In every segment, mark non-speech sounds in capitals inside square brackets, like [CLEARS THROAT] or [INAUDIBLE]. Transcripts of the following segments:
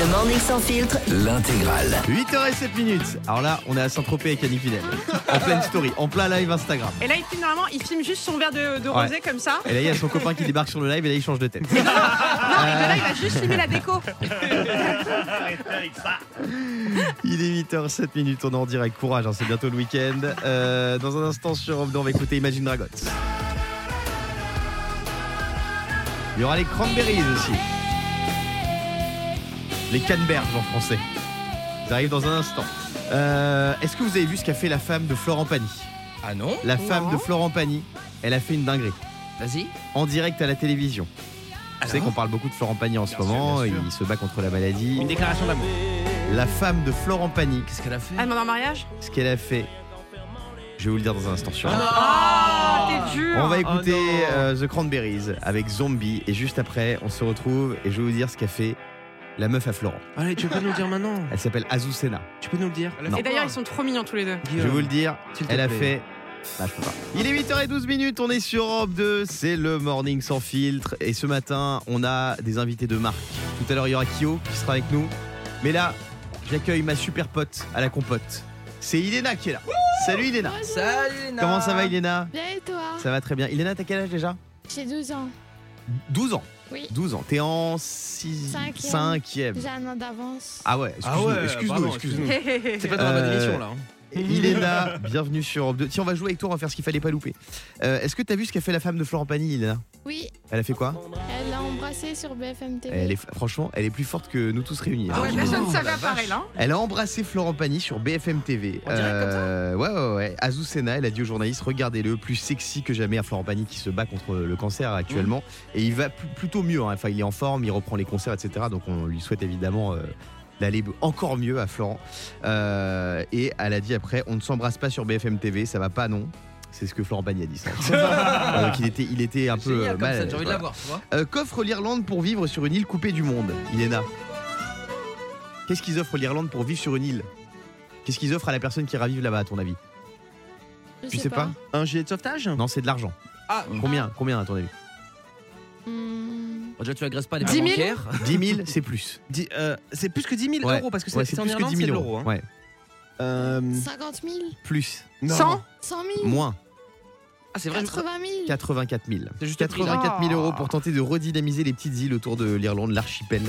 Le Morning Sans Filtre, L'intégrale. 8h07 minutes. Alors là, on est à Saint-Tropez avec Annie Fidel. En pleine story, en plein live Instagram. Et là, il filme normalement, il filme juste son verre de, de rosé comme ça. Et là, il y a son copain qui débarque sur le live et là, il change de tête. [LAUGHS] Non, et là, il va juste filmer la déco. [LAUGHS] Il est 8h07 minutes, on est en direct. Courage, hein, c'est bientôt le week-end. Euh, dans un instant sur 2, on va écouter Imagine Dragons. Il y aura les Cranberries aussi. Les canneberges en français. Ça arrive dans un instant. Euh, Est-ce que vous avez vu ce qu'a fait la femme de Florent Pagny? Ah non? La femme Non. de Florent Pagny, elle a fait une dinguerie. Vas-y. En direct à la télévision. Vous savez qu'on parle beaucoup de Florent Pagny en ce moment, il se bat contre la maladie. déclaration d'amour. La femme de Florent Pagny, Qu'est-ce qu'elle a fait? Elle demande en mariage? Ce qu'elle a fait, je vais vous le dire dans un instant sur Ah, t'es dur. On va écouter non. euh, The Cranberries avec Zombie et juste après on se retrouve et je vais vous dire ce qu'a fait la meuf à Florent. Allez, tu peux nous le dire maintenant [LAUGHS] Elle s'appelle Azucena. Tu peux nous le dire Non. Et d'ailleurs, ils sont trop mignons tous les deux. Je vais vous le dire, S'il te elle a plaît. fait... Ah, je peux pas. Il est 8h12 minutes, on est sur Europe 2, c'est le morning sans filtre et ce matin on a des invités de marque. Tout à l'heure il y aura Kyo qui sera avec nous. Mais là, j'accueille ma super pote à la compote. C'est Ilena qui est là. Salut Ilena. Salut Comment ça va Ilena? Bien et toi? Ça va très bien. Ilena, t'as quel âge déjà? J'ai 12 ans. 12 ans. Oui. 12 ans. T'es en 6 Cinquième. J'ai un an d'avance. Ah ouais, excuse-nous, Ah ouais, excuse-nous, pardon, excuse-nous. C'est pas dans la bonne Euh, émission là. hein. Ilena, bienvenue sur Europe 2. Tiens, on va jouer avec toi, on va faire ce qu'il fallait pas louper. Euh, Est-ce que t'as vu ce qu'a fait la femme de Florent Pagny, Ilena Oui, Elle a fait quoi? Elle l'a embrassé sur BFM TV. elle est, Franchement, elle est plus forte que nous tous réunis. Ah ouais, hein. personne ne Oh, part vache. elle, hein. Elle a embrassé Florent Pagny sur BFM TV. Comme ça Euh, ouais, ouais, ouais. Azucena, elle a dit aux journalistes regardez-le, plus sexy que jamais à Florent Pagny qui se bat contre le cancer actuellement. Mmh. Et il va pl- plutôt mieux. hein. Enfin, il est en forme, il reprend les concerts, etc. Donc on lui souhaite évidemment. euh, d'aller encore mieux à Florent. Euh, et elle a dit après on ne s'embrasse pas sur BFM TV, ça va pas, non. C'est ce que Florent Pagny a dit ça. [LAUGHS] Euh, Donc il était, il était un peu Génial mal. j'ai envie de la voir. Euh, Qu'offre l'Irlande pour vivre sur une île coupée du monde, Iléna? Qu'est-ce qu'ils offrent l'Irlande pour vivre sur une île? Qu'est-ce qu'ils offrent à la personne qui ravive là-bas, à ton avis? Je Tu sais pas, Un gilet de sauvetage? Non, c'est de l'argent. Ah, Combien Combien à ton avis? Hmm, déjà tu agresses pas les 10 000? bancaires. 10 000, c'est plus. Dix- euh, C'est plus que 10 000 Ouais. euros parce que Ouais, c'est c'est c'est en plus que Irlande, 10 c'est 000 l'euro. euros. hein. Ouais. Euh, 50 000 Plus. non. 100 100 000 Moins. Ah, c'est vrai. je- 80 000 84 000. C'est juste le prix, là. 84 000 Oh. euros pour tenter de redynamiser les petites îles autour de l'Irlande, l'archipel.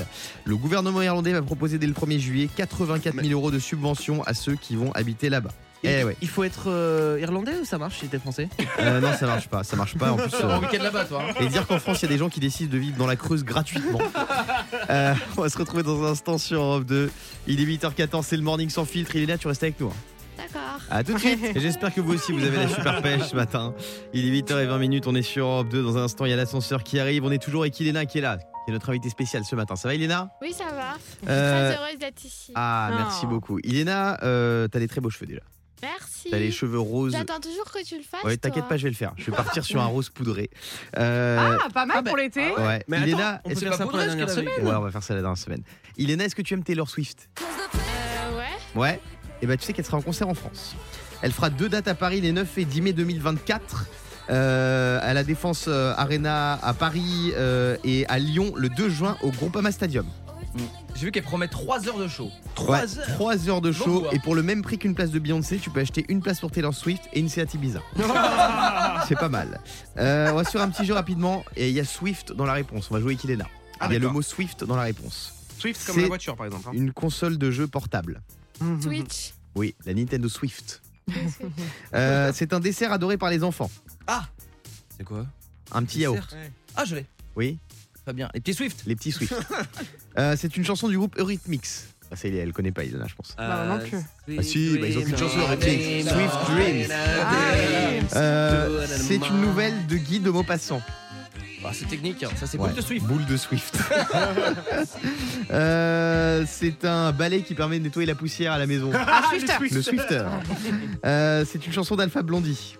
Le gouvernement irlandais va proposer dès le 1er juillet 84 000 euros de subventions à ceux qui vont habiter là-bas. Eh ouais. Il faut être euh, irlandais ou ça marche si t'es français? Euh, non, ça marche pas. Ça marche pas. En plus, euh, week-end là-bas, toi. hein. Et dire qu'en France, il y a des gens qui décident de vivre dans la Creuse gratuitement. [LAUGHS] Euh, on va se retrouver dans un instant sur Europe 2. Il est 8h14, c'est le morning sans filtre. Il est là, tu restes avec nous. hein. D'accord. À tout de suite. Et j'espère que vous aussi, vous avez la super pêche ce matin. Il est 8h20 minutes, on est sur Europe 2. Dans un instant, il y a l'ascenseur qui arrive. On est toujours avec Iléna qui est là, qui est notre invité spécial ce matin. Ça va, Iléna? Oui, ça va. Je suis Euh, très heureuse d'être ici. Ah, Oh. merci beaucoup. Iléna, euh, t'as des très beaux cheveux déjà. Merci. T'as les cheveux roses. J'attends toujours que tu le fasses. Ouais, t'inquiète pas, je vais le faire. Je vais partir sur un [LAUGHS] rose poudré. Euh, Ah, pas mal Ah, bah, pour l'été. ouais. Mais Iléna, attends, on peut est-ce faire que ça pour la dernière semaine Ouais, on va faire ça la dernière semaine. Iléna, est-ce que tu aimes Taylor Swift? Euh, ouais. Ouais. Et bah tu sais qu'elle sera en concert en France. Elle fera deux dates à Paris les 9 et 10 mai 2024. euh, à la Défense euh, Arena à Paris euh, et à Lyon le 2 juin au Groupama Stadium. J'ai vu qu'elle promet 3 heures de show. 3 Ouais, heures 3 heures de show Beaucoup, et pour le même prix qu'une place de Beyoncé, tu peux acheter une place pour Taylor Swift et une Seat Ibiza. [LAUGHS] C'est pas mal. Euh, on va sur un petit jeu rapidement et il y a Swift dans la réponse. On va jouer avec Ilena. Ah, il y a le mot Swift dans la réponse. Swift comme la voiture par exemple. hein. Une console de jeu portable. Switch. Oui, la Nintendo Swift. [LAUGHS] Euh, c'est un dessert adoré par les enfants. C'est quoi? Un petit yaourt. Ah, je l'ai. Oui, Les petits Swift. les petits Swift. [LAUGHS] Euh, c'est une chanson du groupe Eurythmics. Ah, ça, elle connaît pas, Ilana, je pense. Bah, non plus. Ah si, bah, ils ont qu'une chanson Eurythmics. Swift Dreams. Euh, c'est une nouvelle de Guy de Maupassant. Ah, c'est technique, hein. ça c'est Ouais, cool de Swift. Boule de Swift. [LAUGHS] Euh, c'est un balai qui permet de nettoyer la poussière à la maison. Ah, Swifter. Le Swifter. Euh, c'est une chanson d'Alpha Blondie.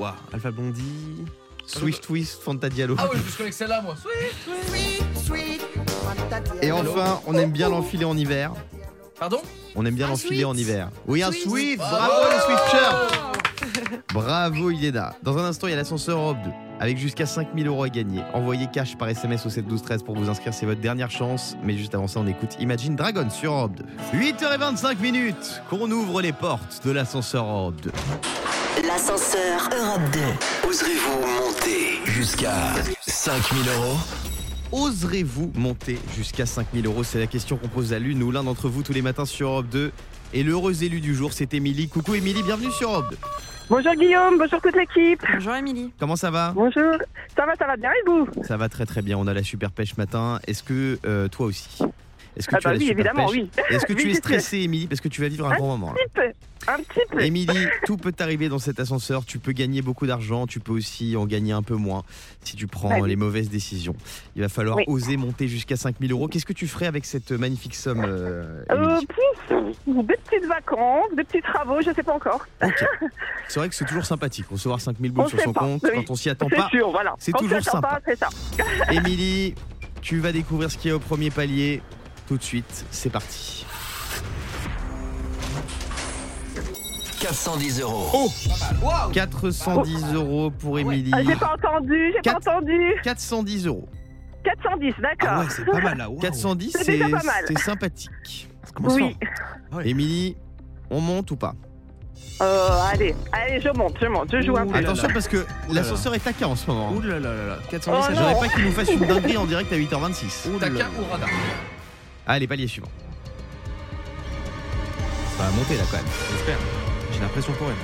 Waouh, Alpha Blondie. Swift Twist Fanta Diallo. Ah ouais, je connais que celle-là, moi. Swift. Et enfin, on aime bien l'enfiler en hiver. Pardon? On aime bien l'enfiler en hiver. Oui, un Sweet. Swift. Bravo. Les Swifters. Bravo Iléna. Dans un instant, il y a l'ascenseur Europe 2 avec jusqu'à 5000 euros à gagner. Envoyez cash par SMS au 7 12 13 pour vous inscrire, c'est votre dernière chance. Mais juste avant ça, on écoute Imagine Dragon sur Europe 2. 8h25 minutes qu'on ouvre les portes de l'ascenseur Europe 2. L'ascenseur Europe 2. Oserez-vous monter jusqu'à 5000 euros? Oserez-vous monter jusqu'à 5000 euros? C'est la question qu'on pose à l'une ou l'un d'entre vous tous les matins sur Europe 2. Et l'heureux élu du jour, c'est Émilie. Coucou Émilie, bienvenue sur Europe 2. Bonjour Guillaume, bonjour toute l'équipe. Bonjour Émilie. Comment ça va? Bonjour. Ça va, ça va bien et vous? Ça va très très bien, on a la super pêche matin. Est-ce que euh, toi aussi? Est-ce que Ah tu as bah la oui, super évidemment, pêche oui. Est-ce que [LAUGHS] tu Oui, es stressée Émilie Parce que tu vas vivre un Un grand moment. là. petit peu, un petit peu. Émilie, [LAUGHS] tout peut t'arriver dans cet ascenseur. Tu peux gagner beaucoup d'argent, tu peux aussi en gagner un peu moins si tu prends oui. les mauvaises décisions. Il va falloir Oui. oser monter jusqu'à 5000 euros. Qu'est-ce que tu ferais avec cette magnifique somme, euh, Euh, des petites vacances, des petits travaux, je sais pas encore. [LAUGHS] C'est vrai que c'est toujours sympathique. Recevoir 5000 boules On sur son pas, compte quand on s'y attend pas. voilà. c'est toujours sympa. Émilie, tu vas découvrir ce qu'il y a au premier palier tout de suite. C'est parti. 410 euros. Oh 410 euros pour Émilie. Ah, j'ai pas entendu, j'ai pas Quatre- entendu. 410 euros. 410, Ah d'accord. ouais, c'est pas mal là. [LAUGHS] waouh. 410, C'est c'est déjà pas mal. c'est sympathique. Ça commence oui. fort. Ouais. Émilie, on monte ou pas Euh, allez, allez, je monte, je monte, je joue un Ouh peu. là là. Attention parce que là l'ascenseur est taquin en ce moment. Ouh là là là là. 410, Oh ça non. J'aurais pas qu'il nous fasse une dinguerie en direct à 8h26. Ouh là là. Taka ou radar Allez, palier suivant. Ça va monter là quand même. J'espère. J'ai l'impression pour elle.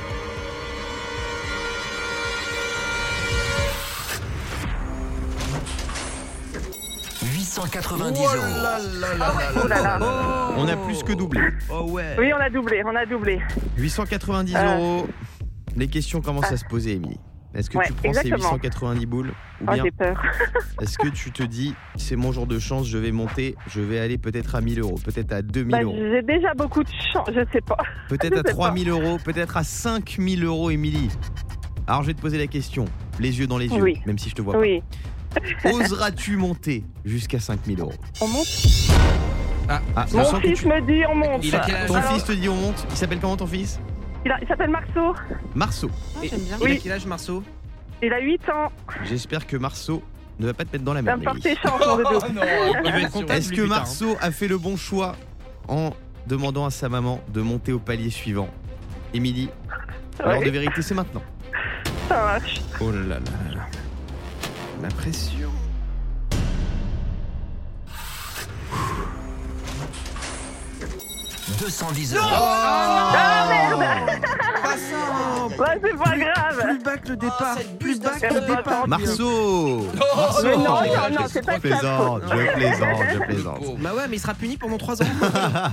« 890 euros. là là là là là là. On a plus que doublé. Oh ouais. Oui, on a doublé, on a doublé. 890 Euh. euros. Les questions commencent à se poser, Émilie. Est-ce que Ouais, tu prends ces exactement. 890 boules ou Oh, bien j'ai peur. [LAUGHS] est-ce que tu te dis c'est mon jour de chance, je vais monter, je vais aller peut-être à 1000 euros, peut-être à 2000 Bah, euros, j'ai déjà beaucoup de chance, je sais pas. [LAUGHS] peut-être je à sais 3000 euros, peut-être à 5000 euros, Émilie Alors je vais te poser la question, les yeux dans les yeux, Oui. même si je te vois Oui. pas. [LAUGHS] Oseras-tu monter jusqu'à 5000 euros? On monte? Ah, je Mon fils tu- me dit on monte. Il a quel âge? Ton Alors, fils te dit on monte, il s'appelle comment ton fils? Il, a- il s'appelle Marceau. Marceau. Ah, J'aime bien. Il a Oui. quel âge, Marceau? Il a 8 ans. J'espère que Marceau ne va pas te mettre dans la Va merde. me porter Émilie. chance, mon doudou. [LAUGHS] Oh non Il va être content. Est-ce lui, que plus tard, Marceau a fait le bon choix en demandant à sa maman de monter au palier suivant? Émilie, l'heure de vérité c'est maintenant. Ça marche. Oh là là là là. La pression. « 210 euros. Ah merde Bah, c'est pas grave. Plus bas que le départ. cette plus bas que le départ. Marceau Oh, Mais non, non, non, non, c'est pas plaisante, je plaisante, je plaisante. Bah ouais, mais il sera puni pendant 3 ans.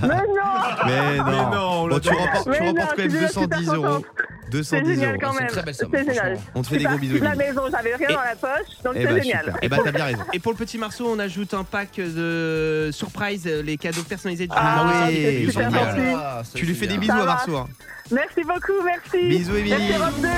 Mais non Mais non, non, Bon, tu remportes, tu remportes quand même je suis super 210 euros. Contente. C'est 210 génial euros. quand C'est une même. très belle somme, C'est génial. On te fait des gros bisous. La maison, j'avais rien Et- dans la poche, donc Eh c'est bah génial. super. Eh bah t'as bien raison. Et pour le petit Marceau, on ajoute un pack de surprise, euh, les cadeaux personnalisés du Ah Ah oui. Ah, ça, Tu lui fais des bisous à. Marceau. hein. Merci beaucoup, merci. Bisous, Émilie. Merci Europe 2.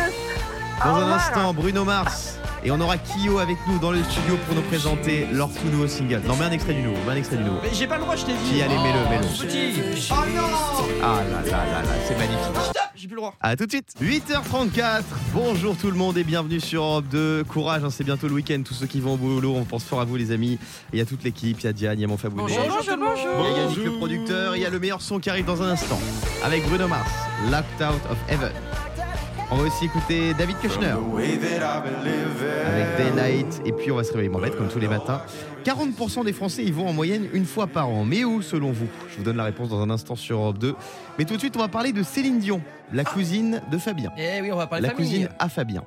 Dans un instant, Bruno Mars. Et on aura Kyo avec nous dans le studio pour nous présenter leur tout nouveau single. Non, mais un extrait du nouveau, mais un extrait du nouveau. Mais j'ai pas le droit, je t'ai Si, dit. allez, mets-le, Oh, mets-le. petit. Ah là là là là, c'est magnifique. J'ai plus le droit. A tout de suite. 8h34. Bonjour tout le monde et bienvenue sur Europe 2. Courage, hein, c'est bientôt le week-end. Tous ceux qui vont au boulot, on pense fort à vous, les amis. Et il y a toute l'équipe. Il y a Diane, il y a mon Fabounet. Bonjour, Bonjour, tout le monde. bonjour. Il y a Yannick le producteur. Il y a le meilleur son qui arrive dans un instant. Avec Bruno Mars, Locked Out of Heaven. On va aussi écouter David Kushner avec Daylight. Et puis on va se réveiller moins bête comme tous les matins. 40% des Français y vont en moyenne une fois par an. Mais où selon vous? Je vous donne la réponse dans un instant sur Europe 2. Mais tout de suite, on va parler de Céline Dion, la cousine de Fabien. Eh oui, on va parler La famille. cousine à Fabien.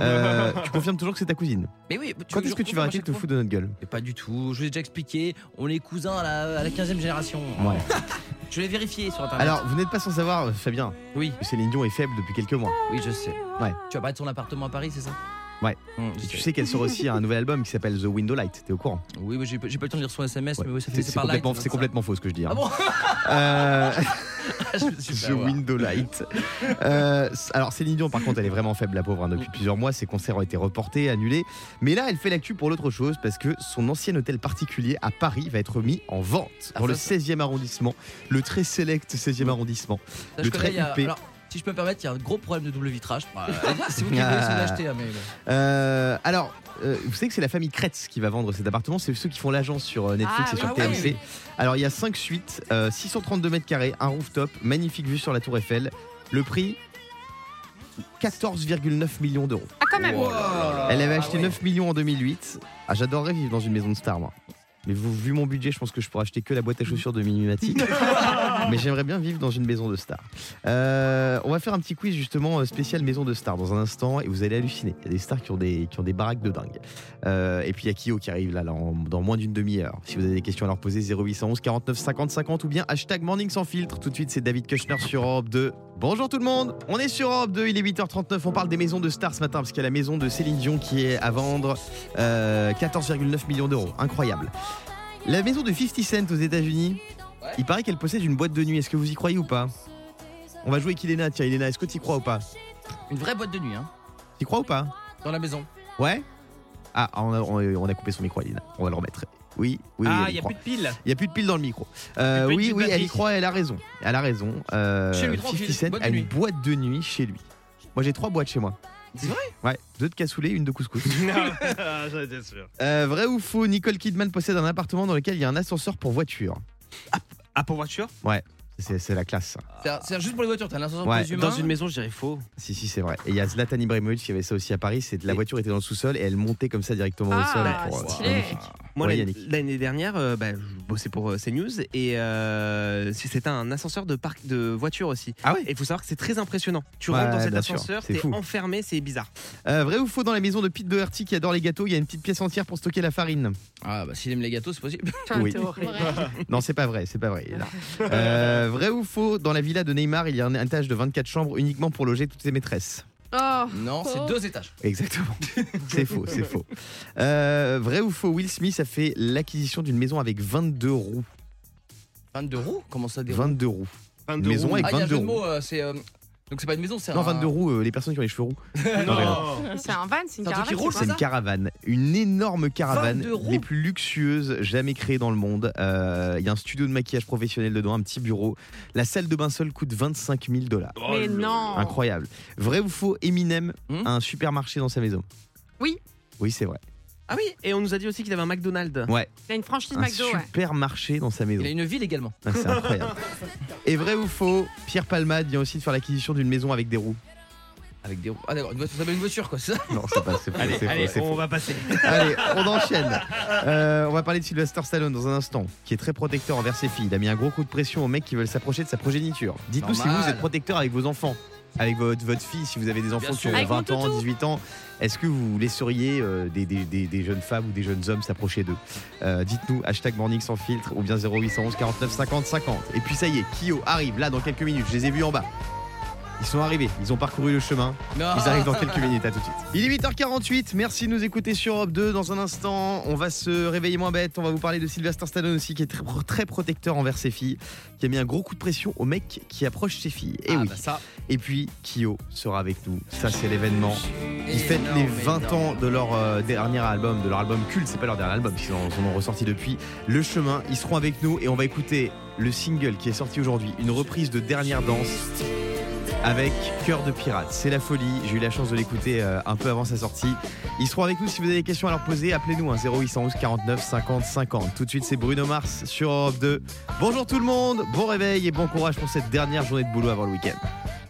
Euh, [LAUGHS] tu confirmes toujours que c'est ta cousine Mais oui, tu Quand est-ce que tu vas arrêter de te foutre de notre gueule Mais pas du tout, je vous ai déjà expliqué, on est cousins à la, à la 15e génération. Ouais. [LAUGHS] Je l'ai vérifié sur internet. Alors, vous n'êtes pas sans savoir, euh, Fabien, oui, que Céline Dion est faible depuis quelques mois. oui, je sais. Ouais. Tu vas parler de son appartement à Paris, c'est ça? Ouais. Hum, Et tu sais. sais qu'elle sort aussi un nouvel album qui s'appelle The Window Light. T'es au courant? Oui, j'ai pas pas le temps de lire son SMS, Ouais. mais oui, ça fait c'est complètement, c'est complètement faux ce que je dis. hein. Ah bon? Euh, [LAUGHS] [LAUGHS] The. Window Light. [LAUGHS] Euh, alors Céline Dion, par contre, elle est vraiment faible, la pauvre. hein. Depuis plusieurs mois, ses concerts ont été reportés, annulés. Mais là, elle fait l'actu pour l'autre chose parce que son ancien hôtel particulier à Paris va être mis en vente Ah, dans le ça, 16e arrondissement, le très select 16e arrondissement. Ça, le très huppé. Si je peux me permettre, il y a un gros problème de double vitrage. [LAUGHS] Bah, c'est vous qui voulez vous l'achetez, hein, mais. Euh, alors, euh, vous savez que c'est la famille Kretz qui va vendre cet appartement. C'est ceux qui font l'agence sur euh, Netflix Ah et sur oui, TMC. Alors, il y a 5 suites, euh, 632 mètres carrés, un rooftop, magnifique vue sur la Tour Eiffel. Le prix 14,9 millions d'euros. Ah, quand même. Elle avait acheté ouais. 9 millions en 2008. Ah, j'adorerais vivre dans une maison de star, moi. Mais vous- vu mon budget, je pense que je pourrais acheter que la boîte à chaussures de Minimatic. [LAUGHS] Mais j'aimerais bien vivre dans une maison de star. Euh, on va faire un petit quiz justement euh, spécial maison de star dans un instant et vous allez halluciner. Il y a des stars qui ont des, qui baraques de dingue. Euh, et puis il y a Kyo qui arrive là, dans moins d'une demi-heure. Si vous avez des questions à leur poser, 0811 49 50 50 ou bien hashtag morning sans filtre. Tout de suite, c'est David Kushner sur Europe 2. Bonjour tout le monde, on est sur Europe 2, il est 8h39, on parle des maisons de stars ce matin parce qu'il y a la maison de Céline Dion qui est à vendre euh, 14,9 millions d'euros, incroyable. La maison de 50 Cent aux États-Unis, Ouais. il paraît qu'elle possède une boîte de nuit, est-ce que vous y croyez ou pas On va jouer avec Ilena, tiens Ilena, est-ce que tu y crois ou pas Une vraie boîte de nuit, hein, Tu y crois ou pas dans la maison. Ouais Ah, on a, on a- coupé son micro Ilena, on va le remettre. Oui, oui, ah, il y n'y a croit. plus de piles. Il n'y a plus de piles dans le micro. Euh, oui, oui, elle y croit, elle a raison. Elle a raison. Euh, Chez lui, tranquille, 50 Cent boîte de a une boîte de nuit chez lui. Moi, j'ai trois boîtes chez moi. C'est vrai Ouais, deux de cassoulet, une de couscous. [LAUGHS] J'en étais [LAUGHS] sûr. Euh, vrai ou faux, Nicole Kidman possède un appartement dans lequel il y a un ascenseur pour voiture. Ah, pour voiture C'est c'est la classe. ça. C'est- juste pour les voitures, t'as l'ascenseur Ouais, humains. Dans une maison, je dirais faux. Si, si, c'est vrai. Et il y a Zlatan Ibrahimovic qui avait ça aussi à Paris. C'est la voiture était dans le sous-sol et elle montait comme ça directement au Ah, sol. bah, pour, euh, stylé. magnifique. Moi, Ouais, l'année- dernière, euh, bah, je bossais pour euh, CNews et euh, c'était un ascenseur de parc de voiture aussi. Ah ouais Et il faut savoir que c'est très impressionnant. Tu Ouais, rentres dans cet ascenseur, C'est t'es enfermé, c'est bizarre. Euh, vrai ou faux, dans la maison de Pete Doherty qui adore les gâteaux, il y a une petite pièce entière pour stocker la farine. Ah, bah s'il aime les gâteaux, c'est possible. Oui. [LAUGHS] Non, c'est pas vrai, c'est pas vrai. il est là. Euh, vrai ou faux, dans la villa de Neymar, il y a un étage de 24 chambres uniquement pour loger toutes ses maîtresses. Oh, Non, c'est deux étages. Exactement. [LAUGHS] c'est faux, c'est faux. Euh, vrai ou faux, Will Smith a fait l'acquisition d'une maison avec 22 roues. 22 roues? Comment ça, des roues? 22 roues. 22 Maison roues. avec Ah, il y a un 22 jeu de roues. mots, euh, c'est. euh, Donc c'est pas une maison, c'est Non, un. 22 roues, euh, les personnes qui ont les cheveux roux. [LAUGHS] Non. c'est un van, c'est une C'est un truc qui caravane. roule, c'est une caravane, une énorme caravane, 22 roues. les plus luxueuses jamais créées dans le monde. Euh, Il y a un studio de maquillage professionnel dedans, un petit bureau. La salle de bain seule coûte 25 000 dollars. Mais non. Incroyable. Vrai ou faux, Eminem Hmm a un supermarché dans sa maison? Oui. Oui, c'est vrai. Ah oui, et on nous a dit aussi qu'il avait un McDonald's. Ouais, Il a une franchise un McDo, ouais. supermarché dans sa maison. Il a une ville également. Ah, c'est incroyable. Et vrai ou faux, Pierre Palmade vient aussi de faire l'acquisition d'une maison avec des roues. Avec des roues. Ah d'accord, une voiture, ça s'appelle une voiture quoi, ça [LAUGHS] Non, c'est pas, c'est faux, Allez, faux, allez, on faux. va passer. Allez, on enchaîne. Euh, on va parler de Sylvester Stallone dans un instant, qui est très protecteur envers ses filles. Il a mis un gros coup de pression aux mecs qui veulent s'approcher de sa progéniture. Dites-nous si vous êtes protecteur avec vos enfants, avec votre, votre fille, si vous avez des enfants qui ont Avec mon 20 ans, toutou. 18 ans. Est-ce que vous laisseriez euh, des, des- des- des jeunes femmes ou des jeunes hommes s'approcher d'eux? Euh, Dites-nous, hashtag morning sans filtre ou bien 0811 49 50 50. Et puis ça y est, Kyo arrive là dans quelques minutes. Je les ai vus en bas. Ils sont arrivés, ils ont parcouru le chemin. Non. Ils arrivent dans quelques minutes, à tout de suite. Il est 8h48, merci de nous écouter sur Europe 2. Dans un instant, on va se réveiller moins bête. On va vous parler de Sylvester Stallone aussi, qui est très, très protecteur envers ses filles, qui a mis un gros coup de pression au mec qui approche ses filles. Et Ah, oui. bah ça. Et puis, Kyo sera avec nous. Ça, c'est l'événement. Ils fêtent les 20 ans de leur euh, dernier album, de leur album culte. C'est pas leur dernier album, puisqu'ils en en ont ressorti depuis. Le chemin, ils seront avec nous et on va écouter le single qui est sorti aujourd'hui, une reprise de Dernière Danse avec Cœur de Pirate. C'est la folie. J'ai eu la chance de l'écouter euh, un peu avant sa sortie. Ils seront avec nous si vous avez des questions à leur poser. Appelez-nous hein, 0811 49 50 50. Tout de suite, c'est Bruno Mars sur Europe 2. Bonjour tout le monde, bon réveil et bon courage pour cette dernière journée de boulot avant le week-end.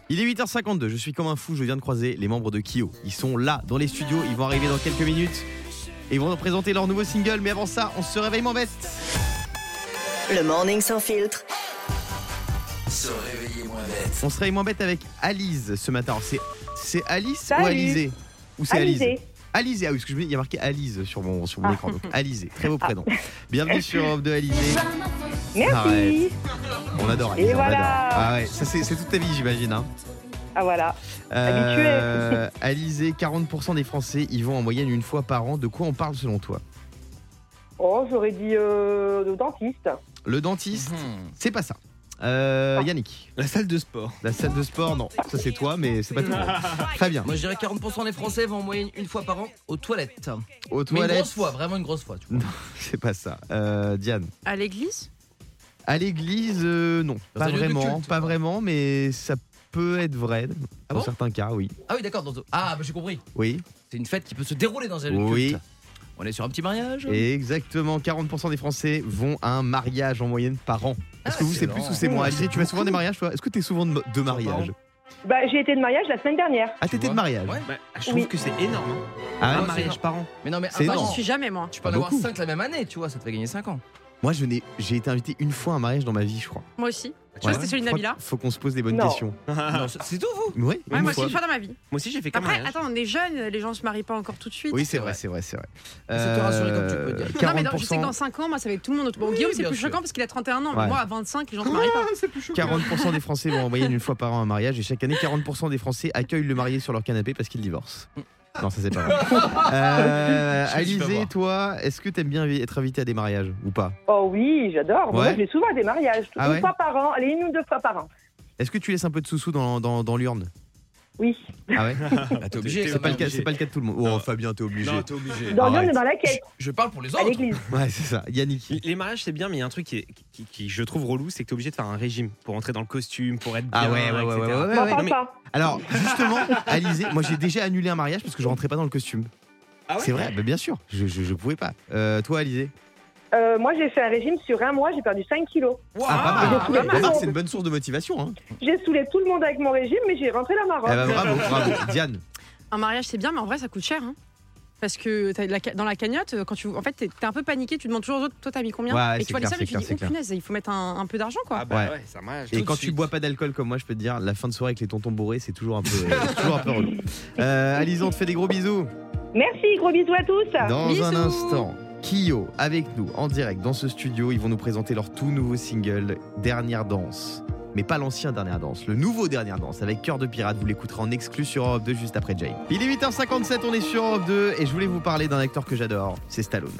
Il est 8h52, je suis comme un fou, je viens de croiser les membres de Kyo. Ils sont là dans les studios, ils vont arriver dans quelques minutes et ils vont nous présenter leur nouveau single. Mais avant ça, on se réveille mon bête. Le morning sans filtre. Se réveiller moins bête. On se réveille moins bête avec Alice ce matin. Alors, C'est, c'est Alice Salut. ou Alizé Ou c'est Alice Alizé. Alizé, ah oui, parce que je me dis, il y a marqué Alice sur mon, sur mon Ah. écran. Donc Alizé, très beau prénom. Bienvenue sur Europe de Alizé. Merci. Arrête. On adore Alizé, Et on voilà. adore. Ah ouais, ça c'est, c'est toute ta vie, j'imagine. Hein. Ah voilà. Euh, [LAUGHS] [LAUGHS] Alizé, 40% des Français y vont en moyenne une fois par an. De quoi on parle selon toi? Oh, j'aurais dit euh, le dentiste. Le dentiste, Mhm. c'est pas ça. Euh, Ah. Yannick, La salle de sport. la salle de sport, non, ça c'est toi, mais c'est pas tout le monde. [LAUGHS] Fabien, Moi je dirais 40% des Français vont en moyenne une fois par an aux toilettes. aux Mais une toilettes, grosse fois, vraiment une grosse fois. Tu vois. Non, [LAUGHS] c'est pas ça. Euh, Diane. À l'église? À l'église, euh, non, Dans pas un lieu de vraiment, culte, pas quoi. vraiment, mais ça peut être vrai. Ah dans bon? certains cas, oui. Ah oui, d'accord. dans- Ah, bah j'ai compris. Oui, C'est une fête qui peut se dérouler dans un lieu de Oui. culte. On est sur un petit mariage? Exactement. 40% des Français vont à un mariage en moyenne par an. Est-ce que vous, c'est plus ou c'est moins Alizé, tu vas souvent des mariages, toi? Est-ce que tu es souvent de, de mariage? Bah, j'ai été de mariage la semaine dernière. Ah, t'étais de mariage Ouais. Bah, je trouve Oui. que c'est énorme. hein. Ah, un mariage par an. Mais non, mais un an. J'y suis jamais, moi. Tu peux en avoir beaucoup. 5 la même année, tu vois, ça te fait gagner 5 ans. Moi, je n'ai, j'ai été invité une fois à un mariage dans ma vie, je crois. Moi aussi. Tu Ouais. vois, c'était celui de Nabila. Faut qu'on se pose des bonnes Non. questions. [LAUGHS] Non, c'est- c'est tout, vous Ouais, une moi aussi, une fois dans ma vie. Moi aussi, j'ai fait qu'un Après, attends, on est jeunes, les gens se marient pas encore tout de suite. Oui, c'est C'est vrai, c'est vrai, c'est vrai. C'est te rassurer comme tu peux dire. 40%. Non, mais dans- je sais que dans 5 ans, moi, ça va être tout le monde autour. Bon, Oui, Guillaume, c'est bien plus sûr. choquant parce qu'il a 31 ans. Ouais. Mais moi, à 25, les gens se marient pas. 40% des [LAUGHS] Français vont en moyenne une fois par an à un mariage et chaque année 40% des Français accueillent le marié sur leur canapé parce qu'ils divorcent. Non, ça c'est pas vrai. [LAUGHS] Euh, Alizé, toi, est-ce que t'aimes bien être invité à des mariages ou pas? Oh oui, j'adore. Moi, je vais souvent à des mariages. Ah une ouais fois par an. Allez, une ou deux fois par an. Est-ce que tu laisses un peu de sous-sous dans, dans, dans l'urne? Oui. Ah ouais [LAUGHS] Bah, t'es obligé. C'est pas, le cas, c'est pas le cas de tout le monde. Oh, Non. Fabien, t'es obligé. Non, t'es obligé. Dans Arrête. l'urne et dans la quête, Je parle pour les à autres. l'église. Ouais, c'est ça. Yannick. Les mariages, c'est bien, mais il y a un truc qui, est- qui, qui, je trouve relou, c'est que t'es obligé de faire un régime pour entrer dans le costume, pour être bien, Ah ouais, ouais, ouais, etc. ouais, ouais, ouais, M'en ouais. parle mais- pas. Alors, justement, [LAUGHS] Alizé, moi j'ai déjà annulé un mariage parce que je rentrais pas dans le costume. Ah ouais? C'est vrai, bah, bien sûr, je, je, je pouvais pas. Euh, toi, Alizé? Euh, moi, j'ai fait un régime sur un mois, j'ai perdu 5 kilos. Ah, pas mal. le c'est une bonne source de motivation. Hein. J'ai saoulé tout le monde avec mon régime, mais j'ai rentré la marotte. Eh ben, bravo, bravo. Diane. Un mariage, c'est bien, mais en vrai, ça coûte cher. hein. Parce que la dans la cagnotte, quand tu, en fait, t'es t'es un peu paniqué, tu demandes toujours aux autres, toi, t'as mis combien? Ouais, Et tu vois les sommes c'est et tu dis, oh punaise, il faut mettre un, un peu d'argent, quoi. Ah bah Ouais. ouais, un mariage. Et quand tu suite. bois pas d'alcool comme moi, je peux te dire, la fin de soirée avec les tontons bourrés, c'est toujours un peu, euh, toujours un peu relou. Euh, on te fait des gros bisous. Merci, gros bisous à tous. Dans Bisous. un instant, Kyo avec nous en direct dans ce studio. Ils vont nous présenter leur tout nouveau single, Dernière Danse. Mais pas l'ancien Dernière Danse, le nouveau Dernière Danse avec Cœur de Pirate. Vous l'écouterez en exclu sur Europe 2 juste après Jay. Il est 8h57, on est sur Europe 2 et je voulais vous parler d'un acteur que j'adore, c'est Stallone.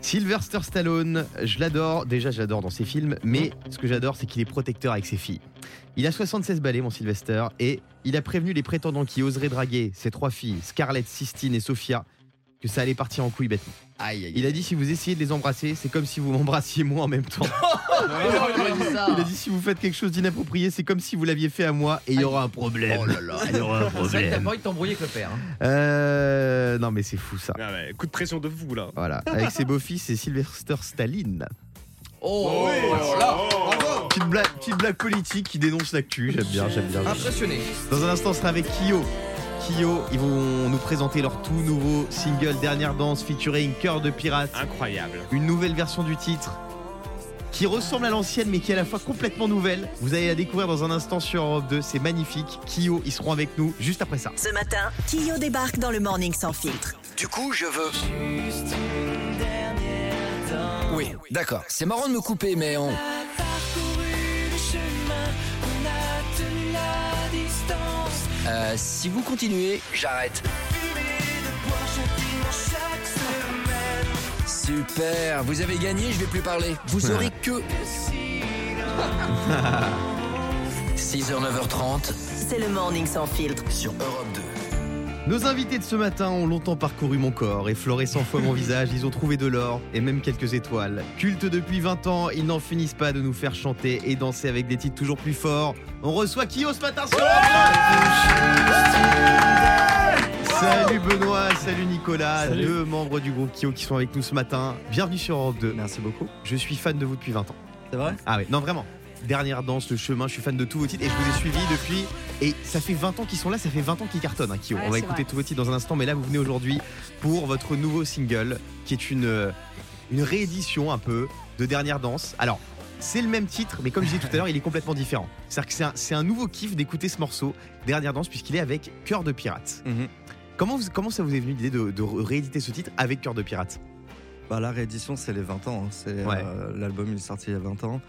Sylvester Stallone, je l'adore, déjà j'adore dans ses films, mais ce que j'adore c'est qu'il est protecteur avec ses filles. Il a 76 balais mon Sylvester et il a prévenu les prétendants qui oseraient draguer ses trois filles, Scarlett, Sistine et Sophia, que ça allait partir en couille bêtement. Aïe, aïe. Il a dit si vous essayez de les embrasser, c'est comme si vous m'embrassiez moi en même temps. [LAUGHS] Oh, il a dit ça. Il a dit si vous faites quelque chose d'inapproprié, c'est comme si vous l'aviez fait à moi et il y aura un problème. Oh là là. Il y aura un C'est vrai que t'as problème. pas envie de t'embrouiller avec le père. hein. Euh, non mais c'est fou ça. Ah ouais, coup de pression de fou là. Voilà, avec ses beaux-fils, c'est Sylvester Staline. Oh, alors là, bravo. Petite blague, petite blague politique qui dénonce l'actu, j'aime bien, j'aime bien. Impressionné. Dans un instant, on sera avec Kyo. Kyo, ils vont nous présenter leur tout nouveau single Dernière Danse featuring Cœur de Pirate. Incroyable. Une nouvelle version du titre qui ressemble à l'ancienne mais qui est à la fois complètement nouvelle. Vous allez la découvrir dans un instant sur Europe 2, c'est magnifique. Kyo, ils seront avec nous juste après ça. Ce matin, Kyo débarque dans le Morning Sans Filtre. Du coup, je veux. Oui, d'accord. C'est marrant de me couper, mais on. Euh, si vous continuez, j'arrête. Super, vous avez gagné, je vais plus parler. Vous aurez que. [LAUGHS] 6h, 9h30 C'est le Morning Sans Filtre. sur Europe 2. Nos invités de ce matin ont longtemps parcouru mon corps, effleuré 100 fois mon visage, ils ont trouvé de l'or et même quelques étoiles. Culte depuis 20 ans, ils n'en finissent pas de nous faire chanter et danser avec des titres toujours plus forts. On reçoit Kyo ce matin sur Europe 2. Salut Benoît, salut Nicolas, Salut. deux membres du groupe Kyo qui sont avec nous ce matin. Bienvenue sur Europe 2. Merci beaucoup. Je suis fan de vous depuis 20 ans. C'est vrai? Ah ouais, non vraiment. Dernière danse, le chemin, je suis fan de tous vos titres et je vous ai suivi depuis. Et ça fait 20 ans qu'ils sont là, ça fait 20 ans qu'ils cartonnent, hein, Kyo. Ouais, On va écouter vrai. tous vos titres dans un instant, mais là vous venez aujourd'hui pour votre nouveau single qui est une, euh, une réédition un peu de Dernière danse. Alors, c'est le même titre, mais comme je disais tout à l'heure, il est complètement différent. C'est-à-dire que c'est un, c'est un nouveau kiff d'écouter ce morceau, Dernière danse, puisqu'il est avec Cœur de Pirate. Mhm. Comment, vous- comment ça vous est venu l'idée de, de rééditer ce titre avec Cœur de Pirate? Bah, la réédition, c'est les 20 ans. hein. C'est Ouais. euh, l'album, il est sorti il y a 20 ans.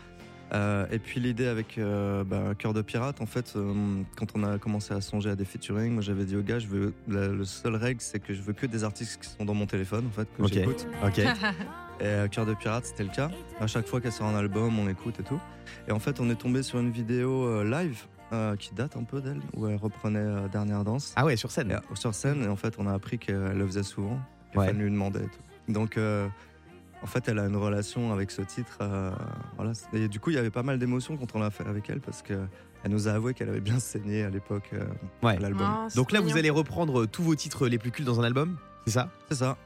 Euh, et puis l'idée avec euh, bah, Cœur de Pirate, en fait, euh, quand on a commencé à songer à des featuring, moi j'avais dit au gars, je veux la, le seul règle, c'est que je veux que des artistes qui sont dans mon téléphone, en fait, que Ok. j'écoute. Ok. [LAUGHS] Et euh, Cœur de Pirate, c'était le cas. À chaque fois qu'elle sort un album, on écoute et tout. Et en fait, on est tombé sur une vidéo live qui date un peu d'elle, où elle reprenait Dernière Danse. Ah ouais, sur scène. Et, sur scène, et en fait, on a appris qu'elle le faisait souvent. Et Ouais. lui demander et tout. Donc, en fait, elle a une relation avec ce titre. euh, voilà. Et du coup, il y avait pas mal d'émotions quand on l'a fait avec elle parce que elle nous a avoué qu'elle avait bien saigné à l'époque euh, Ouais. l'album. Donc là, vous allez reprendre tous vos titres les plus cultes dans un album C'est ça? C'est ça.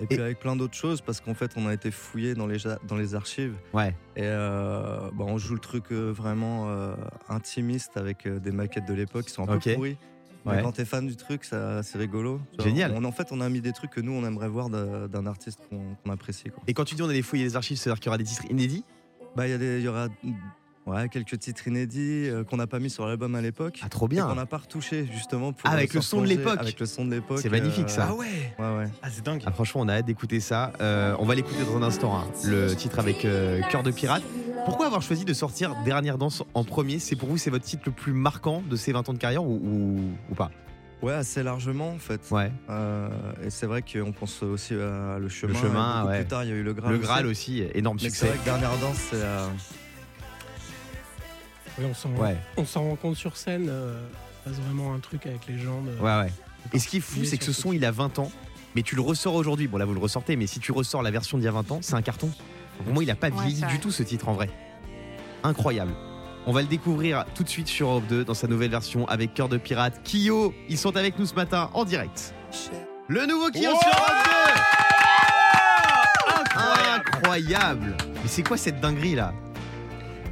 Et puis avec plein d'autres choses parce qu'en fait, on a été fouillé dans les, ja- dans les archives Ouais. et euh, bah, on joue le truc euh, vraiment euh, intimiste avec des maquettes de l'époque qui sont un peu pourries. Mais Ouais. quand t'es fan du truc, ça, c'est rigolo. Génial. On, en fait, on a mis des trucs que nous, on aimerait voir d'un d'un artiste qu'on qu'on apprécie. Quoi. Et quand tu dis on allait fouiller les archives, c'est-à-dire qu'il y aura des titres inédits? Bah, il y, a des- aura ouais, quelques titres inédits euh, qu'on n'a pas mis sur l'album à l'époque. Ah, trop Et bien qu'on n'a pas retouché justement pour Ah, avec euh, le se son de l'époque. Avec le son de l'époque. C'est magnifique, ça. euh, ouais Ouais, ouais. Ah, c'est dingue. Ah, franchement, on a hâte d'écouter ça. Euh, on va l'écouter dans un instant, hein, le titre avec euh, Cœur de pirate. Pourquoi avoir choisi de sortir Dernière Danse en premier? C'est pour vous, c'est votre titre le plus marquant de ces 20 ans de carrière ou, ou, ou pas? Ouais, assez largement en fait. Ouais. Euh, et c'est vrai qu'on pense aussi à le chemin. chemin, beaucoup ouais. Plus tard, il y a eu le Graal. le aussi. Graal aussi, énorme Mais c'est succès. vrai que Dernière Danse, c'est. euh, Oui, on s'en Ouais, rend compte sur scène. euh, on passe vraiment un truc avec les gens. de- ouais, ouais. Et ce qui est fou, c'est que ce son, il a 20 ans, mais tu le ressors aujourd'hui. Bon, là, vous le ressortez, mais si tu ressors la version d'il y a 20 ans, c'est un carton. Pour moi, il a pas Ouais, vieilli du tout ce titre en vrai. Incroyable. On va le découvrir tout de suite sur Europe 2 dans sa nouvelle version avec Cœur de Pirate. Kyo, ils sont avec nous ce matin en direct. Le nouveau Kyo sur Europe 2 Incroyable Mais c'est quoi cette dinguerie là?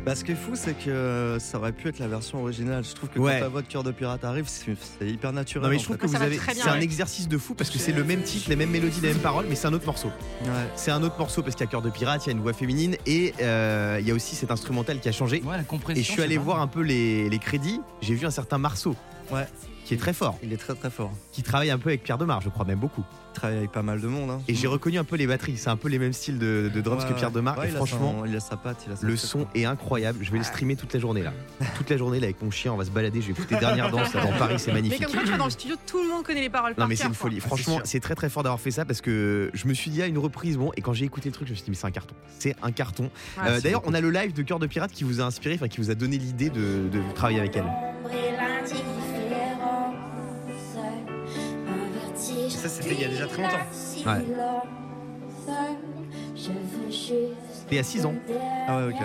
Bah, ce qui est fou, c'est que ça aurait pu être la version originale. Je trouve que Ouais. quand ta voix de cœur de pirate arrive, c'est hyper naturel. Non mais je trouve fait. que vous avez c'est un ouais. exercice de fou parce que c'est le même titre, les mêmes mélodies, les mêmes paroles mais c'est un autre morceau. Ouais. C'est un autre morceau parce qu'il y a Cœur de Pirate, il y a une voix féminine et euh, il y a aussi cet instrumental qui a changé. Ouais, la compression. Et je suis allé voir un peu les, les crédits, j'ai vu un certain Marceau Ouais. Qui est très fort, Il est très très fort. qui travaille un peu avec Pierre Demar, je crois même beaucoup. Il travaille avec pas mal de monde. Hein. Et j'ai reconnu un peu les batteries, c'est un peu les mêmes styles de, de drums Ouais, que Pierre Demar. ouais, et il a franchement, son- il a sa patte. Il a sa le patte. son est incroyable. Je vais le streamer toute la journée là. [LAUGHS] Toute la journée là avec mon chien, on va se balader. Je vais écouter dernière danse là, dans Paris, c'est Mais magnifique. comme quoi, tu vois, dans le studio, tout le monde connaît les paroles. Non par mais c'est une quoi. folie. Franchement, sûr. c'est très très fort d'avoir fait ça parce que je me suis dit à une reprise bon et quand j'ai écouté le truc, je me suis dit mais c'est un carton. C'est un carton. Euh, D'ailleurs, on a le live de Cœur de Pirate qui vous a inspiré, enfin qui vous a donné l'idée de, de travailler avec elle. Ça, c'était il y a déjà très longtemps. Ouais. C'était à 6 ans. Ah ouais, ok.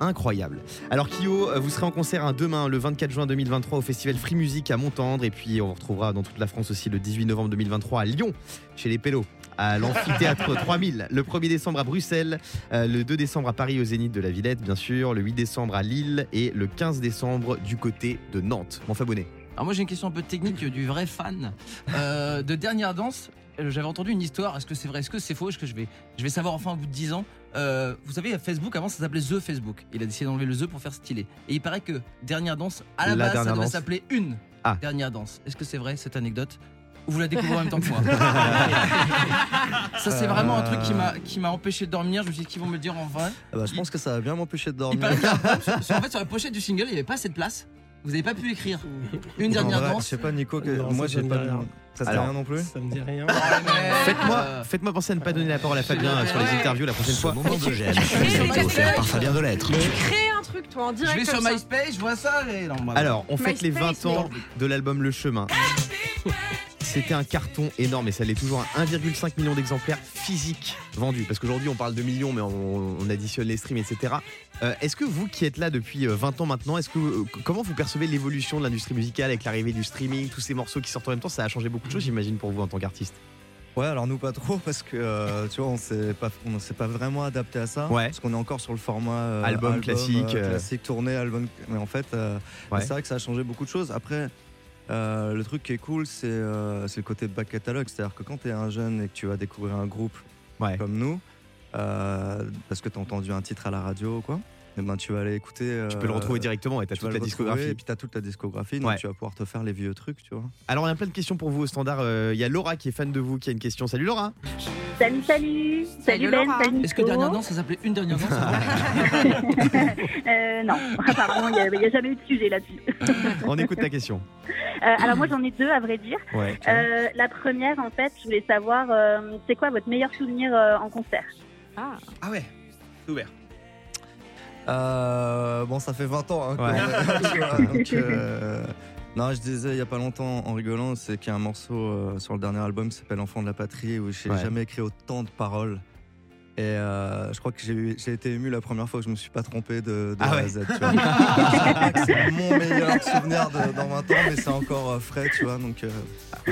Incroyable. Alors Kyo, euh, vous serez en concert hein, demain, le 24 juin 2023, au festival Free Music à Montendre. Et puis on vous retrouvera dans toute la France aussi le 18 novembre 2023 à Lyon, chez les Pélos, à l'amphithéâtre [LAUGHS] 3000. Le 1er décembre à Bruxelles, euh, le 2 décembre à Paris au Zénith de la Villette, bien sûr, le 8 décembre à Lille et le 15 décembre du côté de Nantes. Mon abonné. Alors moi j'ai une question un peu technique du vrai fan Euh, de dernière danse. euh, J'avais entendu une histoire. Est-ce que c'est vrai? Est-ce que c'est faux? Est-ce que je vais, je vais savoir enfin au bout de 10 ans? Euh, Vous savez, Facebook avant ça s'appelait The Facebook. Il a décidé d'enlever le The pour faire stylé. Et il paraît que dernière danse à la, La base ça devait s'appeler une Ah. dernière danse. Est-ce que c'est vrai cette anecdote? Ou vous la découvrez en même temps que moi? [LAUGHS] Ça c'est vraiment un truc qui m'a qui m'a empêché de dormir. Je me suis dit qu'ils vont me le dire en vrai? Ah bah, je pense que ça va bien m'empêcher de Il dormir. paraît a sur- sur- en fait sur la pochette du single il n'y avait pas assez de place. Vous n'avez pas pu écrire [LAUGHS] une dernière vrai, danse. Je sais pas, Nico, que Non, moi ça, j'ai me pas. dit rien. Ça te dit Alors, rien non plus Ça me dit rien. Faites-moi Euh, faites penser à ne pas donner la parole à Fabien euh, sur les interviews la prochaine fois. moment de gêne a été offert par. Fabien Delettre. Tu crées un truc, toi, en Je direct. vais sur comme ça. MySpace, je vois ça et non, bah, Alors, on fête les 20 MySpace, ans de l'album Le Chemin. C'était un carton énorme et ça l'est toujours. 1,5 million d'exemplaires physiques vendus. Parce qu'aujourd'hui, on parle de millions, mais on, on additionne les streams, etc. Euh, est-ce que vous qui êtes là depuis euh, 20 ans maintenant, est-ce que euh, comment vous percevez l'évolution de l'industrie musicale avec l'arrivée du streaming, tous ces morceaux qui sortent en même temps Ça a changé beaucoup de choses, j'imagine, pour vous en tant qu'artiste? Ouais, alors nous pas trop parce que euh, tu vois, on s'est pas, on s'est pas vraiment adapté à ça. Ouais. Parce qu'on est encore sur le format euh, Album classique, euh. classique tourné, album. Mais en fait, euh, Ouais. c'est vrai que ça a changé beaucoup de choses. Après, euh, le truc qui est cool, c'est euh, c'est le côté back catalogue. C'est-à-dire que quand tu es un jeune et que tu vas découvrir un groupe Ouais. comme nous, euh, parce que tu as entendu un titre à la radio ou quoi, et ben tu vas aller écouter. Tu peux le euh, retrouver directement et t'as toute la discographie. Et puis tu as toute la discographie, donc Ouais. tu vas pouvoir te faire les vieux trucs, tu vois. Alors, on a plein de questions pour vous au standard. Euh, Il y a Laura qui est fan de vous, qui a une question. Salut Laura Salut, salut. Salut, Ben, Laura. salut Est-ce que dernière danse ça s'appelait une dernière danse [LAUGHS] Euh, Non, apparemment, il n'y a, il y a jamais eu de sujet là-dessus. On écoute ta question. Euh, alors moi, j'en ai deux, à vrai dire. Ouais. Euh, la première, en fait, je voulais savoir, euh, c'est quoi votre meilleur souvenir euh, en concert? Ah. Ah ouais, c'est ouvert. Euh, bon, ça fait 20 ans. Hein, Ouais. [LAUGHS] donc, euh, non, je disais il y a pas longtemps en rigolant, c'est qu'il y a un morceau euh, sur le dernier album qui s'appelle Enfant de la patrie où j'ai Ouais. jamais écrit autant de paroles Et euh, je crois que j'ai eu- j'ai été ému la première fois que je me suis pas trompé de, de Ah A ouais. à Z. Je c'est mon meilleur souvenir de- dans 20 ans, mais c'est encore euh, frais, tu vois. Donc, euh,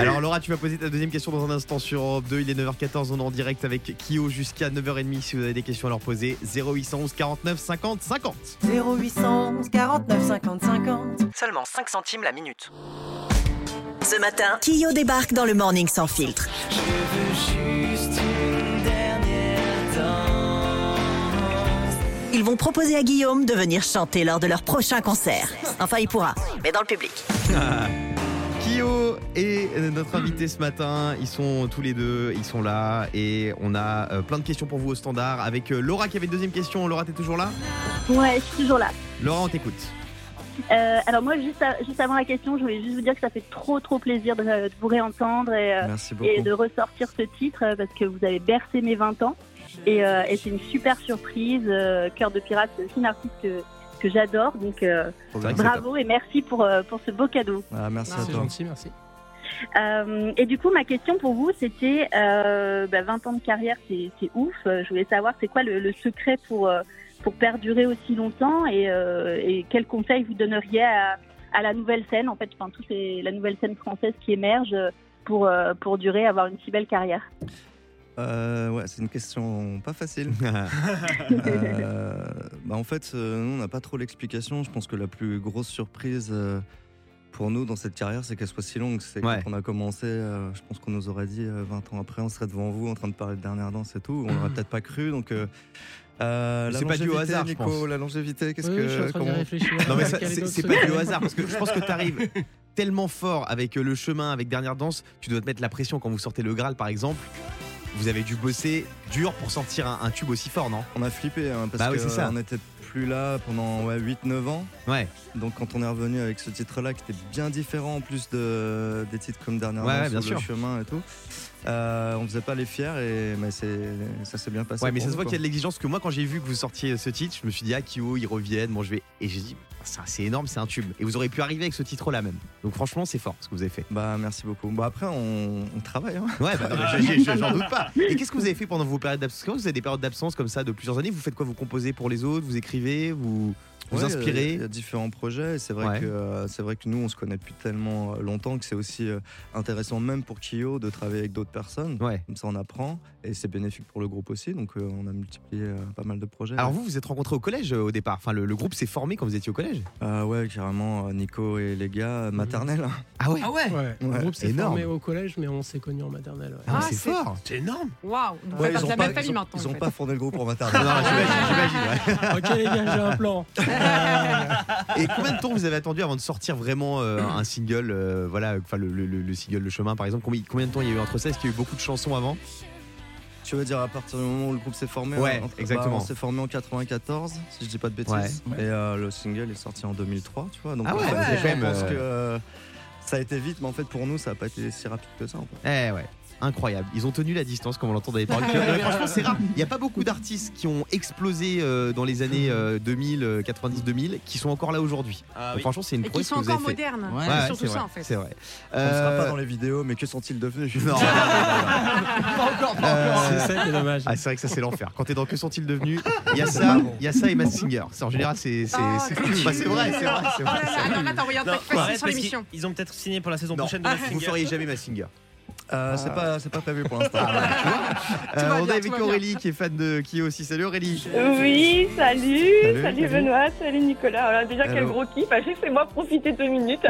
Alors Laura, tu vas poser ta deuxième question dans un instant sur Europe 2. Il est 9h14, on est en direct avec Kyo jusqu'à 9h30 si vous avez des questions à leur poser. 0811 49 50 50. 0811 49 50 50. Seulement 5 centimes la minute. Ce matin, Kyo débarque dans le Morning sans filtre. Ils vont proposer à Guillaume de venir chanter lors de leur prochain concert. Enfin, il pourra, mais dans le public. [LAUGHS] Kyo et euh, notre invité ce matin, ils sont tous les deux, ils sont là et on a euh, plein de questions pour vous au standard avec euh, Laura qui avait une deuxième question. Laura, t'es toujours là? Ouais, je suis toujours là. Laura, on t'écoute. Euh, alors moi, juste, à- juste avant la question, je voulais juste vous dire que ça fait trop trop plaisir de, de vous réentendre et, merci beaucoup. et de ressortir ce titre parce que vous avez bercé mes 20 ans et, euh, et c'est une super surprise. Euh, Cœur de pirate, c'est aussi une artiste que, que j'adore, donc euh, bravo et merci pour, euh, pour ce beau cadeau. Ah, merci à C'est toi. gentil, merci. Euh, et du coup, ma question pour vous, c'était euh, bah, 20 ans de carrière, c'est c'est ouf. Je voulais savoir, c'est quoi le, le secret pour, pour perdurer aussi longtemps et, euh, et quels conseils vous donneriez à, à la nouvelle scène, en fait, enfin, tout c'est la nouvelle scène française qui émerge pour, pour durer, avoir une si belle carrière? Euh, ouais, c'est une question pas facile. [LAUGHS] Euh, bah en fait, euh, nous, on n'a pas trop l'explication. Je pense que la plus grosse surprise euh, pour nous dans cette carrière, c'est qu'elle soit si longue. C'est Ouais. quand on a commencé, euh, je pense qu'on nous aurait dit euh, 20 ans après, on serait devant vous en train de parler de dernière danse et tout. On n'aurait peut-être pas cru. Donc, euh, euh, c'est pas longévité, hasard, je Nico, pense. La longévité, qu'est-ce Oui, que je suis en train d'y comment- réfléchir. Non mais c'est pas du hasard parce que je pense que tu arrives tellement fort avec le chemin, avec dernière danse, tu dois te mettre la pression quand vous sortez le Graal par exemple. Vous avez dû bosser dur pour sortir un, un tube aussi fort, non? On a flippé hein, parce Bah oui, que c'est ça. on n'était plus là pendant ouais, 8-9 ans. Ouais. Donc quand on est revenu avec ce titre-là qui était bien différent en plus de, des titres comme Dernière Ouais, bien sûr. Le Chemin et tout, euh, on faisait pas les fiers et mais ça s'est bien passé. Ouais, mais ça se voit qu'il y a de l'exigence. Que moi, quand j'ai vu que vous sortiez ce titre, je me suis dit, ah, Kyo, ils reviennent. Bon, je vais. Et j'ai dit, c'est énorme, c'est un tube. Et vous auriez pu arriver avec ce titre-là même. Donc, franchement, c'est fort ce que vous avez fait. Bah merci beaucoup. Bon après on, on travaille. Hein. Ouais, bah, [LAUGHS] j'en doute pas. Et qu'est-ce que vous avez fait pendant vos périodes d'absence? Vous avez des périodes d'absence comme ça de plusieurs années, vous faites quoi? Vous composez pour les autres? Vous écrivez? Vous vous Ouais, inspirez Il y a différents projets. et C'est vrai Ouais. que euh, c'est vrai que nous on se connaît depuis tellement euh, longtemps que c'est aussi euh, intéressant même pour Kyo de travailler avec d'autres personnes. Ouais. Comme ça on apprend et c'est bénéfique pour le groupe aussi. Donc euh, on a multiplié euh, pas mal de projets. Alors vous, vous êtes rencontrés au collège euh, au départ. Enfin, le, le groupe s'est formé quand vous étiez au collège. Euh, ouais, carrément, euh, Nico et les gars, euh, maternelle. Ah ouais. Ah ouais Ouais, le groupe s'est énorme. formé au collège, mais on s'est connus en maternelle. ouais. Ah, Ah, c'est fort. C'est énorme. Waouh Donc, Ouais, la même ils famille ont- maintenant. ils en ont fait. pas fondé le groupe en maternelle. [LAUGHS] non, j'imagine, ok les gars, j'ai un plan. [LAUGHS] Et combien de temps vous avez attendu avant de sortir vraiment euh, un single euh, Voilà, enfin le, le- le- le single Le Chemin par exemple? Combien, combien de temps il y a eu entre ça? Est-ce qu'il y a eu beaucoup de chansons avant? Tu veux dire à partir du moment où le groupe s'est formé Ouais, entre- exactement. bah, on s'est formé en 94, si je dis pas de bêtises. Ouais. Et euh, le single est sorti en 2003, tu vois. Donc Ah ouais, ouais, pensent euh, que euh, ça a été vite, mais en fait pour nous ça a pas été si rapide que ça. En fait. Eh ouais. Incroyable. Ils ont tenu la distance, comme on l'entend dans les [LAUGHS] paroles. Franchement, c'est rare. Il n'y a pas beaucoup d'artistes qui ont explosé euh, dans les années euh, 2000, euh, 90-2000, qui sont encore là aujourd'hui. Donc, Franchement, c'est une Et qui prouesse sont que encore modernes. Ouais, C'est Ouais, surtout ça vrai, en fait. C'est vrai. On ne sera Euh, pas dans les vidéos, mais que sont-ils devenus [LAUGHS] Non, non, non, non. Pas encore, pas Euh, encore. C'est ça qui est dommage. Ah, c'est vrai que ça c'est l'enfer. Quand t'es dans que sont-ils devenus Il y a ça, il y a ça et Matt Singer. C'est en général c'est c'est Oh, [LAUGHS] bah, c'est vrai, c'est vrai, c'est Oh vrai. là là, alors là, t'as envoyé un truc facile sur l'émission. Ils ont peut-être signé pour la saison prochaine de la Vous feriez jamais Matt Singer. Euh, c'est pas, c'est pas prévu pour l'instant. [LAUGHS] Euh, on est avec. Aurélie qui est fan de qui aussi. Salut Aurélie. Oui, salut, Salut, salut, salut. Benoît, salut Nicolas. Alors déjà quel gros kiff, Ah, laissez-moi profiter deux minutes.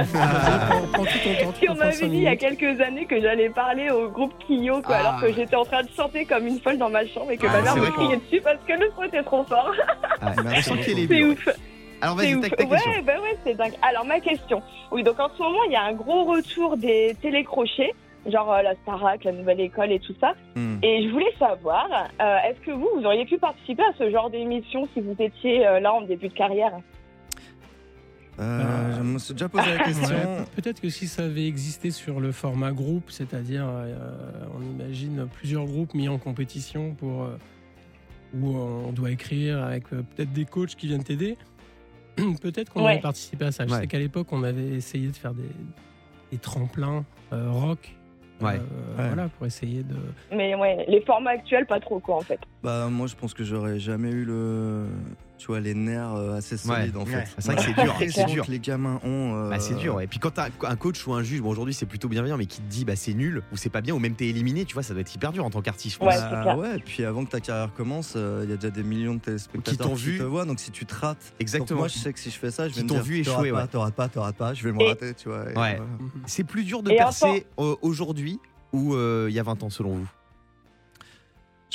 Si on m'avait dit il y a quelques années que j'allais parler au groupe Kyo, quoi, Ah. alors que j'étais en train de chanter comme une folle dans ma chambre et que Ah, ma mère c'est me criait dessus parce que le son était trop fort. Ah, C'est ouf. Alors C'est vas-y, ta question. Ouais, bah ouais, c'est dingue. Alors ma question. Oui, donc en ce moment, il y a un gros retour des télécrochets, genre euh, la Starac, la nouvelle école et tout ça. Hmm. Et je voulais savoir, euh, est-ce que vous, vous auriez pu participer à ce genre d'émission si vous étiez euh, là en début de carrière? Euh, je me suis déjà posé la [LAUGHS] question. Ouais, Peut-être que si ça avait existé sur le format groupe, c'est-à-dire euh, on imagine plusieurs groupes mis en compétition pour euh, où on doit écrire avec euh, peut-être des coachs qui viennent t'aider, [CLEARS THROAT] peut-être qu'on Ouais. aurait participé à ça. Je Ouais. sais qu'à l'époque on avait essayé de faire des, des tremplins euh, rock, Ouais. euh, Ouais. voilà pour essayer de. Mais ouais, les formats actuels, pas trop quoi en fait. Bah moi je pense que j'aurais jamais eu le tu vois les nerfs euh, assez solides en Ouais. fait. C'est vrai que c'est dur, c'est dur. que les gamins ont. euh, Bah, c'est dur. Et puis quand t'as un coach ou un juge, bon aujourd'hui c'est plutôt bienveillant, mais qui te dit bah c'est nul ou c'est pas bien ou même t'es éliminé, tu vois, ça doit être hyper dur en tant qu'artiste. je pense. Bah, ouais, et puis avant que ta carrière commence, euh, il y a déjà des millions de téléspectateurs Qui t'ont qui, vu. te voient, donc si tu te rates, Exactement. moi je sais que si je fais ça, je Qui vais me t'ont dire, vu échouer, pas, ouais. t'auras pas, t'auras pas, je vais me rater, tu vois. Ouais. C'est plus dur de percer aujourd'hui ou il y a 20 ans selon vous?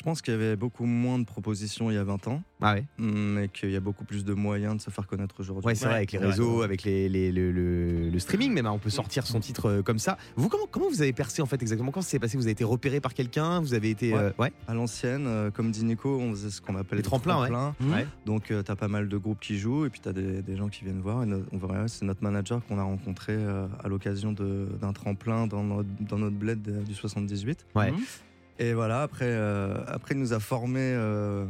Je pense qu'il y avait beaucoup moins de propositions il y a 20 ans. Ah ouais Mais qu'il y a beaucoup plus de moyens de se faire connaître aujourd'hui. Ouais, c'est vrai, avec les réseaux, avec les, les- le, le- le streaming, même, hein, on peut sortir son titre euh, comme ça. Vous, comment, comment vous avez percé en fait exactement? Quand ça s'est passé? Vous avez été repéré par quelqu'un? Vous avez été. euh, ouais. À l'ancienne, euh, comme dit Nico, on faisait ce qu'on appelle Les tremplins, ouais. Mmh. Ouais. Donc, tu as pas mal de groupes qui jouent et puis tu as des, des gens qui viennent voir. Et no- on voit, c'est notre manager qu'on a rencontré euh, à l'occasion d'un tremplin dans notre, dans notre bled du 78. Ouais. Et voilà, après, euh, après il nous a formés euh,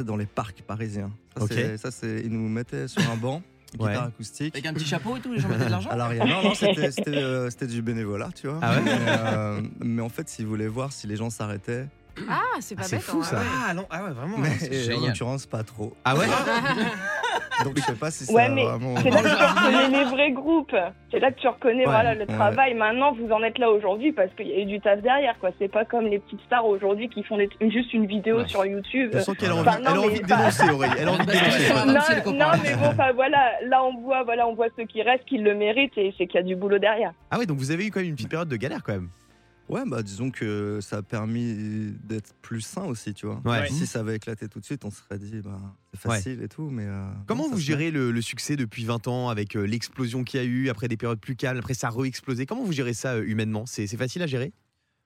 dans les parcs parisiens. Ça, c'est- ça, c'est, il nous mettait sur un banc. [LAUGHS] Ouais. Guitare acoustique. Avec un petit chapeau et tout, les gens mettaient de l'argent [LAUGHS] À l'arrière. Non, non, c'était, euh, c'était du bénévolat, tu vois. Ah ouais mais, euh, mais en fait, s'ils voulaient voir si les gens s'arrêtaient. Ah, c'est pas c'est bête. fou, hein, ça. ouais. Ah non, ah ouais, vraiment. Mais en l'occurrence, pas trop. Ah ouais [LAUGHS] Donc je sais pas si ça Ouais, mais vraiment. c'est là que tu [LAUGHS] reconnais les vrais groupes. C'est là que tu reconnais Ouais, voilà, le ouais. travail. Maintenant, vous en êtes là aujourd'hui parce qu'il y a eu du taf derrière. quoi. C'est pas comme les petites stars aujourd'hui qui font des- juste une vidéo sur YouTube. Je sens qu'elle a envie, Enfin, non, elle a mais- envie de dénoncer, Aurélie. Elle a envie de dénoncer. non, non, mais bon, enfin voilà, là on voit, voilà, on voit ceux qui restent, qui le méritent, et c'est qu'il y a du boulot derrière. Ah ouais, donc vous avez eu quand même une petite période de galère quand même. Ouais, bah disons que ça a permis d'être plus sain aussi, tu vois. Ouais. Si ça avait éclaté tout de suite, on se serait dit, bah c'est Ouais. facile et tout, mais. euh, Comment vous gérez le, le succès depuis 20 ans avec euh, l'explosion qu'il y a eu, après des périodes plus calmes, après ça a re-explosé? Comment vous gérez ça euh, humainement? C'est c'est facile à gérer?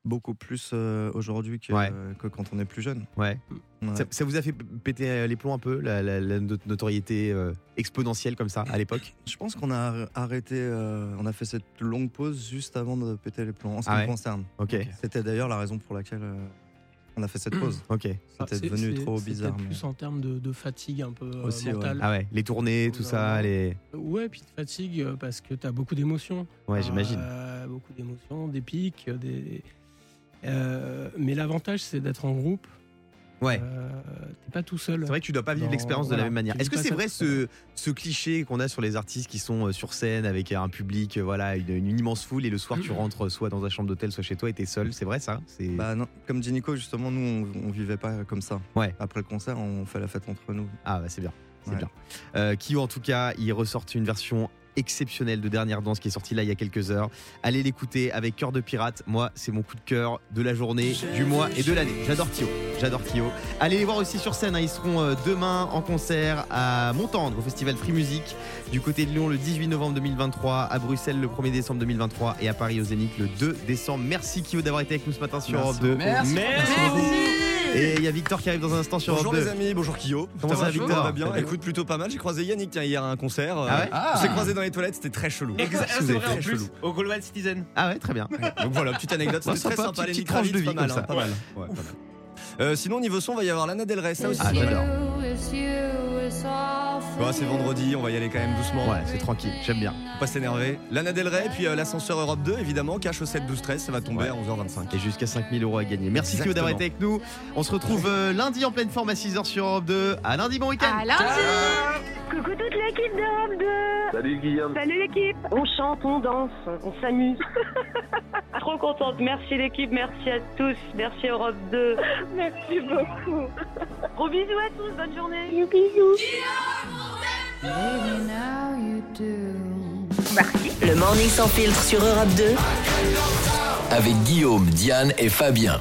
Beaucoup plus euh, aujourd'hui que, Ouais. que quand on est plus jeune. Ouais. Ouais. Ça, ça vous a fait péter les plombs un peu, la, la- la not- notoriété euh, exponentielle comme ça à l'époque? Je pense qu'on a arrêté, euh, on a fait cette longue pause juste avant de péter les plombs, en ce qui Ah me concerne. Ok. C'était d'ailleurs la raison pour laquelle euh, on a fait cette [CLEARS THROAT] pause. Ok. Ah, C'était c'est- devenu trop bizarre. mais- plus en termes de, de fatigue un peu euh, Aussi, ouais. mentale. Ah ouais, les tournées, tout ça, les. Ouais, puis de fatigue parce que tu as beaucoup d'émotions. Ouais, j'imagine. Euh, beaucoup d'émotions, des pics, des. Euh, mais l'avantage, c'est d'être en groupe. Ouais. Euh, T'es pas tout seul. C'est vrai que tu dois pas vivre Dans- l'expérience de la même manière. Est-ce que c'est vrai ce, ce cliché qu'on a sur les artistes qui sont euh, sur scène avec un public, euh, voilà, une, une immense foule et le soir tu rentres soit dans ta chambre d'hôtel, soit chez toi et t'es seul C'est vrai ça? C'est Bah non, comme dit Nico, justement, nous, on, on vivait pas comme ça. Ouais. Après le concert, on fait la fête entre nous. Ah bah c'est bien, c'est Ouais. bien. Euh, Kyo en tout cas, il ressortent une version exceptionnelle de Dernière Danse qui est sortie là il y a quelques heures. Allez l'écouter avec Cœur de Pirate. Moi, c'est mon coup de cœur de la journée, du mois et de l'année. J'adore Kyo. J'adore Kyo. Allez les voir aussi sur scène. hein. Ils seront euh, demain en concert à Montendre au festival Free Music du côté de Lyon le 18 novembre 2023, à Bruxelles le 1er décembre 2023 et à Paris au Zénith le 2 décembre. Merci Kyo d'avoir été avec nous ce matin sur Europe 2. beaucoup. Merci. Et il y a Victor qui arrive dans un instant sur Bonjour Europe 2. les amis, bonjour Kyo. Comment ça va, Victor Victor va bien Ça va bien Écoute, plutôt pas mal. J'ai croisé Yannick tiens, hier à un concert. Ah ouais On s'est croisé dans les toilettes, c'était très chelou. Qu'est-ce que c'est vous avez vrai en plus, chelou au Global Citizen. Ah ouais, très bien. Donc voilà, petite anecdote, Ouais, c'était très sympa, sympa. petite tranche de vie pas mal, comme ça. hein, pas mal. Ouais, pas mal. Euh, sinon, niveau son, on va y avoir Lana Del Rey, ça aussi. Ah, j'adore. C'est vendredi, on va y aller quand même doucement. Ouais, c'est tranquille, j'aime bien. Faut Pas s'énerver. Lana Del Rey, puis euh, l'ascenseur Europe 2, évidemment, cash au 7 12 13, ça va tomber à 11h25. Et jusqu'à 5000 euros à gagner. Merci Kyo d'avoir été avec nous. On se retrouve euh, lundi en pleine forme à 6h sur Europe 2. À lundi, bon week-end. À lundi Coucou toute l'équipe d'Europe 2 Salut Guillaume. Salut l'équipe On chante, on danse, on s'amuse. [LAUGHS] Trop contente, merci l'équipe, merci à tous, merci Europe 2. [LAUGHS] Merci beaucoup. Gros bisous à tous, bonne journée. Bisous. Le morning sans filtre sur Europe 2. Avec Guillaume, Diane et Fabien.